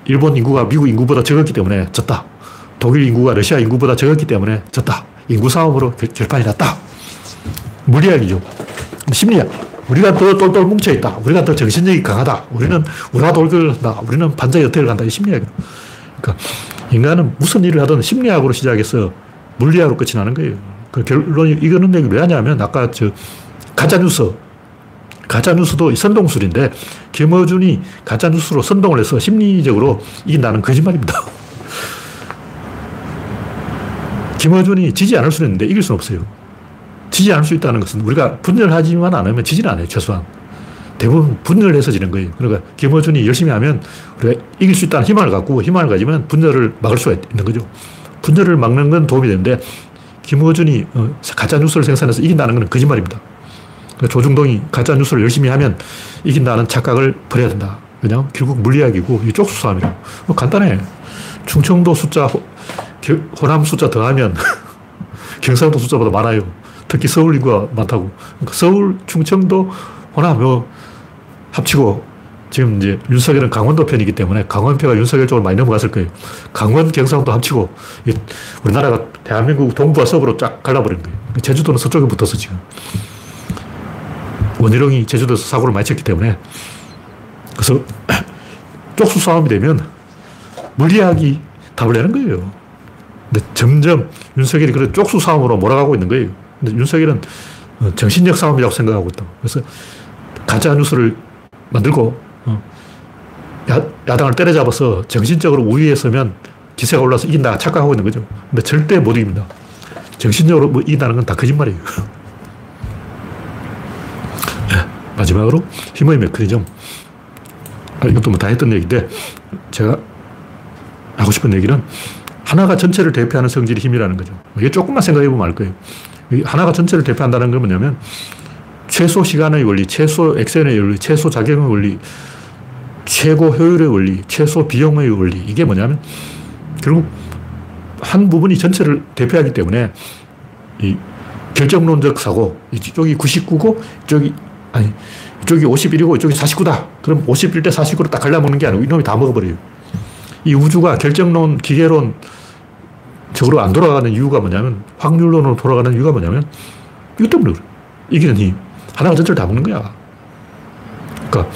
일본 인구가 미국 인구보다 적었기 때문에 졌다. 독일 인구가 러시아 인구보다 적었기 때문에 졌다. 인구 싸움으로 결 판이 났다. 물리학이죠. 심리학. 우리가 더 똘똘 뭉쳐있다. 우리가 더 정신력이 강하다. 우리는 우라돌기를 한다. 우리는 반자의 어택을 한다. 이 심리학이에요. 그러니까 인간은 무슨 일을 하든 심리학으로 시작해서 물리학으로 끝이 나는 거예요. 그 결론이 이거는 얘기 왜 하냐면 아까 저 가짜뉴스 가짜뉴스도 선동술인데 김어준이 가짜뉴스로 선동을 해서 심리적으로 이긴다는 거짓말입니다. 김어준이 지지 않을 수는 있는데 이길 수는 없어요. 지지 않을 수 있다는 것은 우리가 분열하지만 않으면 지지는 않아요, 최소한. 대부분 분열을 해서 지는 거예요. 그러니까 김어준이 열심히 하면 우리가 이길 수 있다는 희망을 갖고 희망을 가지면 분열을 막을 수가 있는 거죠. 분열을 막는 건 도움이 되는데 김어준이 어, 가짜 뉴스를 생산해서 이긴다는 건 거짓말입니다. 그러니까 조중동이 가짜 뉴스를 열심히 하면 이긴다는 착각을 버려야 된다. 왜냐하면 결국 물리학이고 이 쪽수 싸움이라고. 뭐 간단해. 충청도 숫자, 호남 숫자 더하면 경상도 숫자보다 많아요. 특히 서울 인구가 많다고. 그러니까 서울, 충청도, 호남, 뭐, 합치고, 지금 이제 윤석열은 강원도 편이기 때문에 강원표가 윤석열 쪽으로 많이 넘어갔을 거예요. 강원, 경상도 합치고, 우리나라가 대한민국 동부와 서부로 쫙 갈라버린 거예요. 제주도는 서쪽에 붙어서 지금. 원희룡이 제주도에서 사고를 많이 쳤기 때문에. 그래서 쪽수 싸움이 되면 물리학이 답을 내는 거예요. 근데 점점 윤석열이 그런 쪽수 싸움으로 몰아가고 있는 거예요. 근데 윤석열은 어, 정신력 싸움이라고 생각하고 있다. 그래서 가짜 뉴스를 만들고 어, 야, 야당을 때려잡아서 정신적으로 우위에 서면 기세가 올라서 이긴다 착각하고 있는 거죠. 근데 절대 못 이깁니다. 정신적으로 뭐 이긴다는 건 다 거짓말이에요. 네, 마지막으로 힘의 메커니즘. 아, 이것도 뭐 다 했던 얘기인데 제가 하고 싶은 얘기는 하나가 전체를 대표하는 성질이 힘이라는 거죠. 이게 조금만 생각해 보면 알 거예요. 하나가 전체를 대표한다는 건 뭐냐면 최소 시간의 원리, 최소 액션의 원리, 최소 작용의 원리, 최고 효율의 원리, 최소 비용의 원리. 이게 뭐냐면 결국 한 부분이 전체를 대표하기 때문에 이 결정론적 사고, 이쪽이 99고, 이쪽이, 아니, 이쪽이 51이고, 이쪽이 49다. 그럼 51대 49로 딱 갈라먹는 게 아니고 이놈이 다 먹어버려요. 이 우주가 결정론, 기계론, 적으로 안 돌아가는 이유가 뭐냐면, 확률론으로 돌아가는 이유가 뭐냐면, 이것 때문에 그래. 이기는 힘. 하나가 전체를 다 먹는 거야. 그러니까,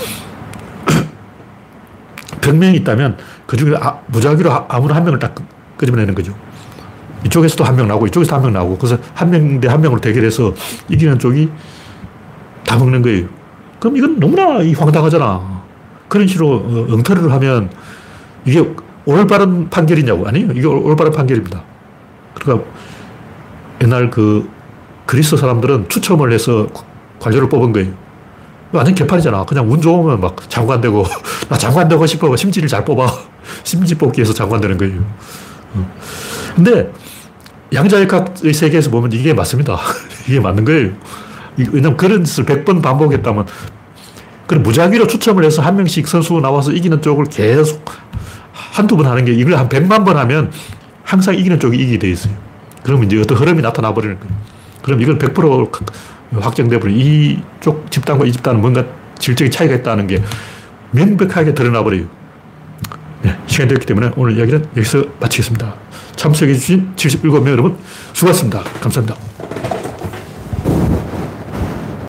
병명이 있다면, 그 중에 아, 무작위로 아무나 한 명을 딱 끄집어내는 거죠. 이쪽에서도 한 명 나오고, 이쪽에서 한명 나오고, 그래서 한 명 대 한 명으로 대결해서 이기는 쪽이 다 먹는 거예요. 그럼 이건 너무나 황당하잖아. 그런 식으로 어, 엉터리를 하면 이게 올바른 판결이냐고. 아니에요. 이게 올바른 판결입니다. 그러니까 옛날 그 그리스 사람들은 추첨을 해서 관료를 뽑은 거예요. 완전 개판이잖아. 그냥 운 좋으면 막 장관 되고, 나 장관 되고 싶어. 심지를 잘 뽑아. 심지 뽑기 위해서 장관 되는 거예요. 어. 근데 양자역학의 세계에서 보면 이게 맞습니다. 이게 맞는 거예요. 왜냐면 그런 짓을 100번 반복했다면, 그럼 무작위로 추첨을 해서 한 명씩 선수 나와서 이기는 쪽을 계속 한두 번 하는 게 이걸 한 100만 번 하면 항상 이기는 쪽이 이기게 돼 있어요. 그러면 이제 어떤 흐름이 나타나 버리는 거예요. 그럼 이건 100% 확정돼 버려. 이쪽 집단과 이 집단은 뭔가 질적인 차이가 있다는 게 명백하게 드러나 버려요. 네, 시간이 됐기 때문에 오늘 이야기는 여기서 마치겠습니다. 참석해주신 77명 여러분 수고하셨습니다. 감사합니다.